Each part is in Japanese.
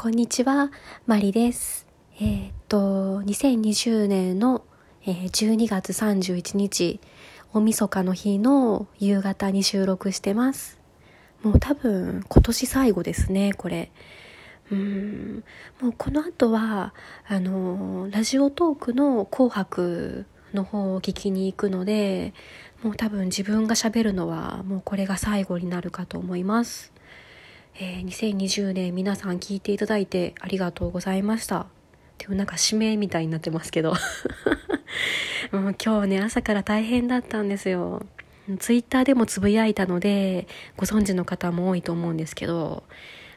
こんにちは、マリです。えーっと、2020年の、えー12月31日、大晦日の日の夕方に収録してます。もう多分今年最後ですね、これ。うん、もうこの後は、あの、ラジオトークの紅白の方を聞きに行くので、もう多分自分が喋るのはもうこれが最後になるかと思います。えー2020年皆さん聞いていただいてありがとうございました。でもなんか指名みたいになってますけど。も う今日ね、朝から大変だったんですよ。ツイッターでもつぶやいたので、ご存知の方も多いと思うんですけど、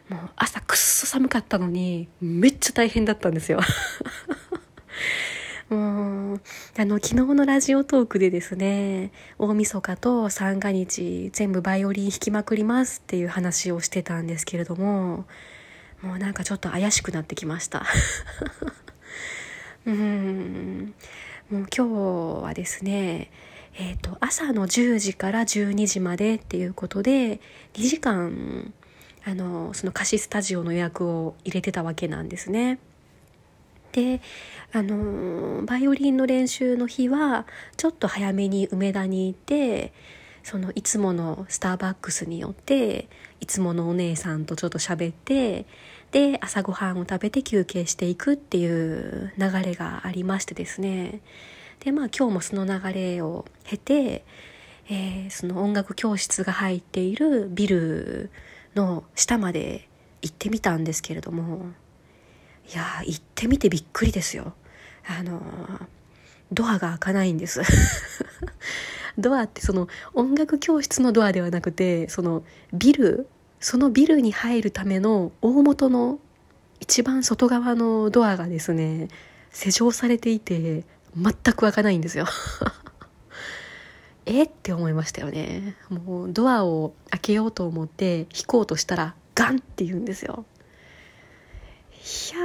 もう朝くっそ寒かったのに、めっちゃ大変だったんですよ。もう、あの、昨日のラジオトークでですね、大晦日と三が日全部バイオリン弾きまくりますっていう話をしてたんですけれども、もうなんかちょっと怪しくなってきました。うん。もう今日はですね、えっ、と、朝の10時から12時までっていうことで、2時間、あの、その貸しスタジオの予約を入れてたわけなんですね。で、あの、バイオリンの練習の日は、ちょっと早めに梅田に行って、そのいつものスターバックスによって、いつものお姉さんとちょっと喋って、で、朝ごはんを食べて休憩していくっていう流れがありましてですね。で、まあ今日もその流れを経て、えーその音楽教室が入っているビルの下まで行ってみたんですけれども、いや行ってみてびっくりですよ。あのードアが開かないんです。ドアってその音楽教室のドアではなくて、そのビル、そのビルに入るための大元の一番外側のドアがですね、施錠されていて、全く開かないんですよ。えって思いましたよね。もうドアを開けようと思って引こうとしたらガンって言うんですよ。いや、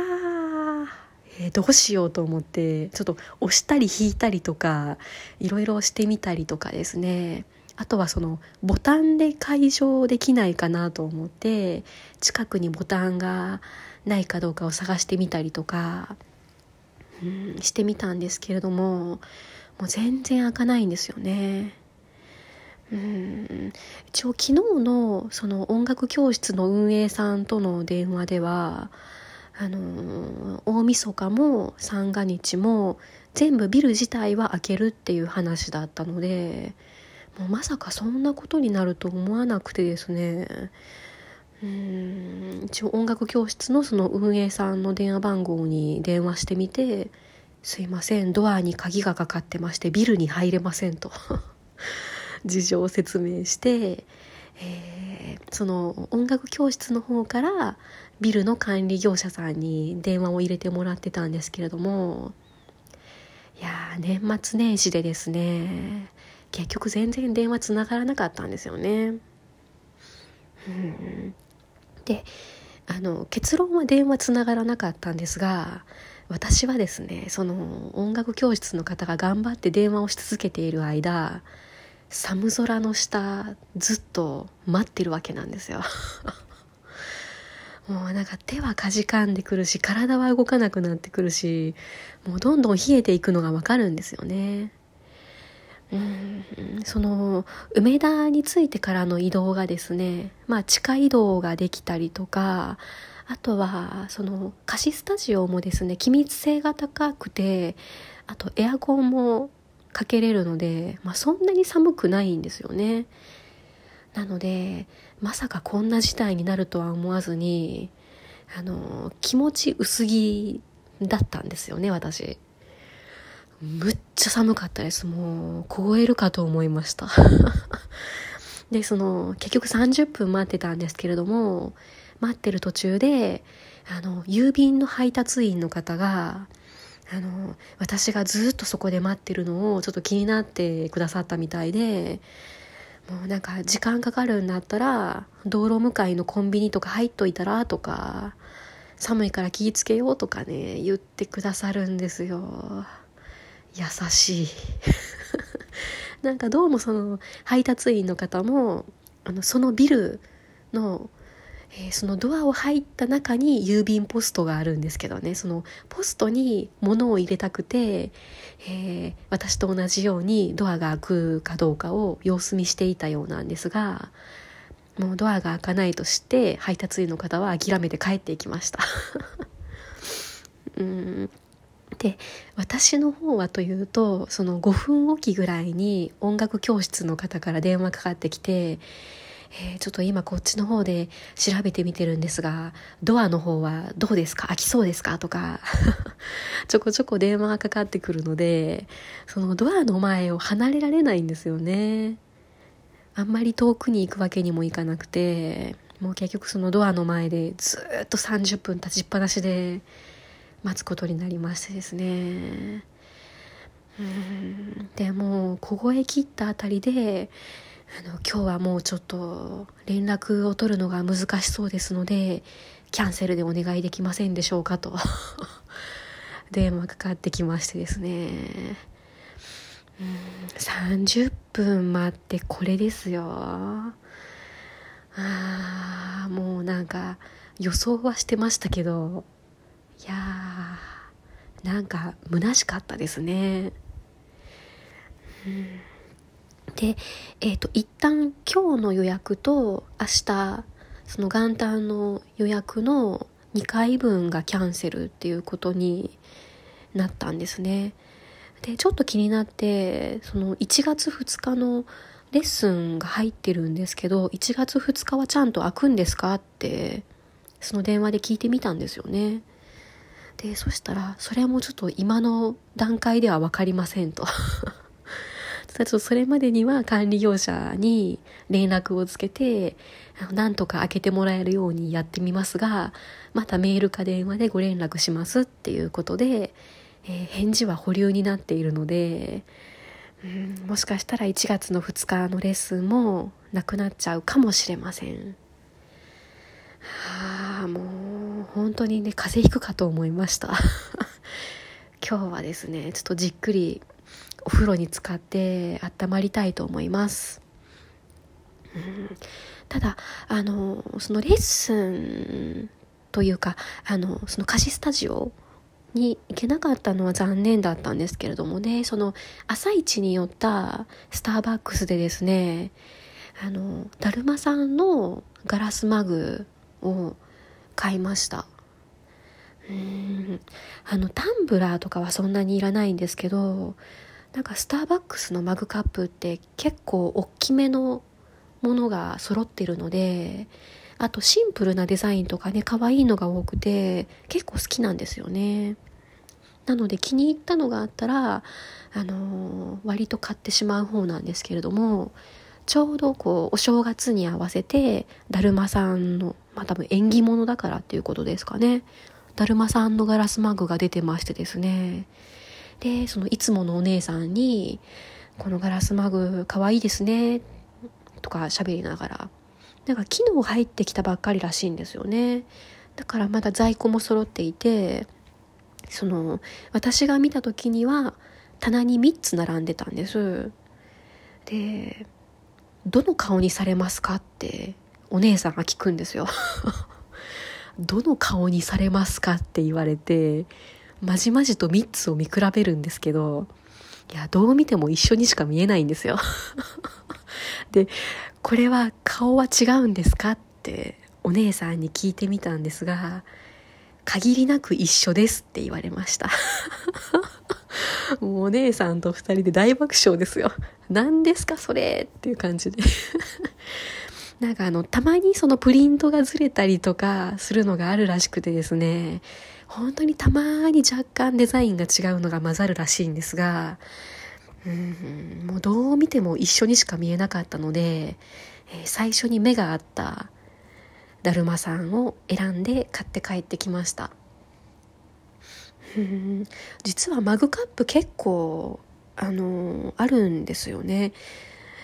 えーどうしようと思ってちょっと押したり引いたりとかいろいろしてみたりとかですねあとはそのボタンで解消できないかなと思って近くにボタンがないかどうかを探してみたりとか、うん、してみたんですけれどももう全然開かないんですよね。うん一応昨日のその音楽教室の運営さんとの電話ではあの大晦日も三が日も全部ビル自体は開けるっていう話だったのでもうまさかそんなことになると思わなくてですね。うん一応音楽教室のその運営さんの電話番号に電話してみて「すいませんドアに鍵がかかってましてビルに入れません」と。事情を説明して、えーその音楽教室の方からビルの管理業者さんに電話を入れてもらってたんですけれどもいやー年末年始でですね結局全然電話つながらなかったんですよね。うん、であの結論は電話つながらなかったんですが私はですねその音楽教室の方が頑張って電話をし続けている間寒空の下ずっと待ってるわけなんですよ。もうなんか手はかじかんでくるし体は動かなくなってくるしもうどんどん冷えていくのがわかるんですよね。うんその梅田に着いてからの移動がですねまあ地下移動ができたりとかあとはその貸しスタジオもですね気密性が高くてあとエアコンもかけれるので、まあ、そんなに寒くないんですよね。なのでまさかこんな事態になるとは思わずにあの気持ち薄着だったんですよね私。むっちゃ寒かったです。もう凍えるかと思いました。でその結局30分待ってたんですけれども待ってる途中であの郵便の配達員の方があの私がずっとそこで待ってるのをちょっと気になってくださったみたいでもうなんか時間かかるんだったら道路向かいのコンビニとか入っといたらとか寒いから気ぃつけようとかね言ってくださるんですよ。優しい。なんかどうもその配達員の方もあのそのビルのえー、そのドアを入った中に郵便ポストがあるんですけどね。そのポストに物を入れたくて、えー、私と同じようにドアが開くかどうかを様子見していたようなんですがもうドアが開かないとして配達員の方は諦めて帰っていきました。うん。で私の方はというとその5分おきぐらいに音楽教室の方から電話かかってきてえー、ちょっと今こっちの方で調べてみてるんですが、ドアの方はどうですか？開きそうですか？とか ちょこちょこ電話がかかってくるので、そのドアの前を離れられないんですよね。あんまり遠くに行くわけにもいかなくて、もう結局そのドアの前でずっと30分立ちっぱなしで待つことになりましてですね。うんでもう凍え切ったあたりであの今日はもうちょっと連絡を取るのが難しそうですのでキャンセルでお願いできませんでしょうかと。電話かかってきましてですね。うん30分待ってこれですよ。あーもうなんか予想はしてましたけど。いやーなんか虚しかったですね。うん。で、えっ、ー、と、一旦今日の予約と明日、その元旦の予約の2回分がキャンセルっていうことになったんですね。で、ちょっと気になって、その1月2日のレッスンが入ってるんですけど、1月2日はちゃんと開くんですかって、その電話で聞いてみたんですよね。で、そしたら、それはもうちょっと今の段階では分かりませんと ちょっとそれまでには管理業者に連絡をつけて、なんとか開けてもらえるようにやってみますが、またメールか電話でご連絡しますっていうことで、えー、返事は保留になっているので、うん、もしかしたら1月の2日のレッスンもなくなっちゃうかもしれません。はあ、もう本当にね、風邪ひくかと思いました。今日はですね、ちょっとじっくりお風呂に浸かって温まりたいと思います。うん、ただあのそのレッスンというかあのその貸しスタジオに行けなかったのは残念だったんですけれどもね。その朝一に寄ったスターバックスでですねあのだるまさんのガラスマグを買いました。うん。あのタンブラーとかはそんなにいらないんですけどなんかスターバックスのマグカップって結構大きめのものが揃ってるのであとシンプルなデザインとかね可愛いのが多くて結構好きなんですよね。なので気に入ったのがあったらあのー、割と買ってしまう方なんですけれどもちょうどこうお正月に合わせてだるまさんのまあ多分縁起物だからっていうことですかね。だるまさんのガラスマグが出てましてですね。で、そのいつものお姉さんに、このガラスマグかわいいですね、とか喋りながら。なんか昨日入ってきたばっかりらしいんですよね。だからまだ在庫も揃っていて、その、私が見た時には棚に3つ並んでたんです。で、どの顔にされますかってお姉さんが聞くんですよ。どの顔にされますかって言われて、まじまじと3つを見比べるんですけど、いや、どう見ても一緒にしか見えないんですよ。で、これは顔は違うんですかってお姉さんに聞いてみたんですが、限りなく一緒ですって言われました。もうお姉さんと二人で大爆笑ですよ。何ですかそれっていう感じで なんかあの、たまにそのプリントがずれたりとかするのがあるらしくてですね、本当にたまに若干デザインが違うのが混ざるらしいんですが、うん、もうどう見ても一緒にしか見えなかったので、え、最初に目があっただるまさんを選んで買って帰ってきました。実はマグカップ結構あのあるんですよね。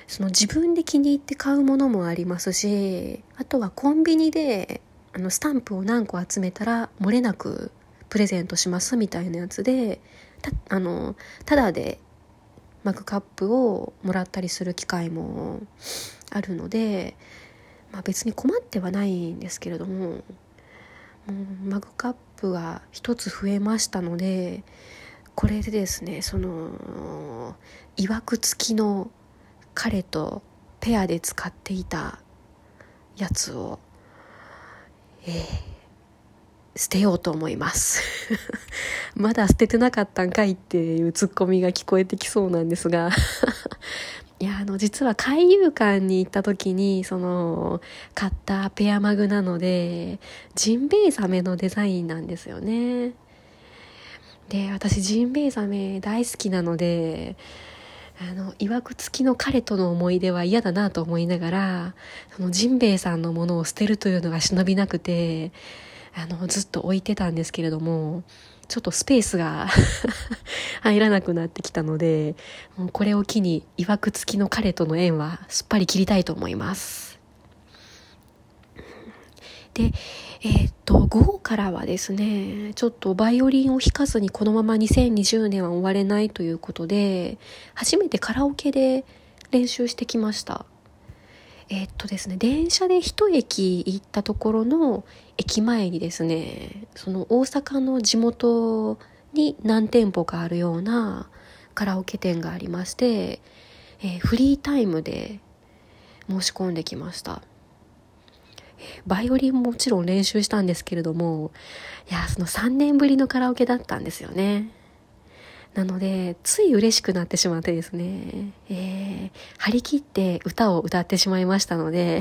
その自分で気に入って買うものもありますしあとはコンビニであのスタンプを何個集めたら漏れなくプレゼントしますみたいなやつでたあのただでマグカップをもらったりする機会もあるのでまあ、別に困ってはないんですけれどもマグカップが1つ増えましたのでこれでですねそのいわくつきの彼とペアで使っていたやつを、えー、捨てようと思います まだ捨ててなかったんかいっていうツッコミが聞こえてきそうなんですが いや、あの、実は海遊館に行った時に、その、買ったペアマグなので、ジンベエザメのデザインなんですよね。で、私ジンベエザメ大好きなので、あの、いわくつきの彼との思い出は嫌だなと思いながら、そのジンベエさんのものを捨てるというのが忍びなくて、あの、ずっと置いてたんですけれども、ちょっとスペースが 入らなくなってきたので、もうこれを機に、いわくつきの彼との縁はすっぱり切りたいと思います。で、えー、っと、午後からはですね、ちょっとバイオリンを弾かずにこのまま2020年は終われないということで、初めてカラオケで練習してきました。えー、っとですね、電車で一駅行ったところの駅前にですね、その大阪の地元に何店舗かあるようなカラオケ店がありまして、えー、フリータイムで申し込んできました。バイオリンももちろん練習したんですけれども、いや、その3年ぶりのカラオケだったんですよね。なので、つい嬉しくなってしまってですね、えー、張り切って歌を歌ってしまいましたので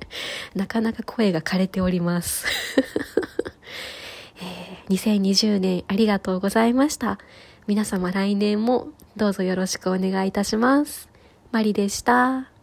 なかなか声が枯れております えー、2020年ありがとうございました。皆様来年もどうぞよろしくお願いいたします。マリでした。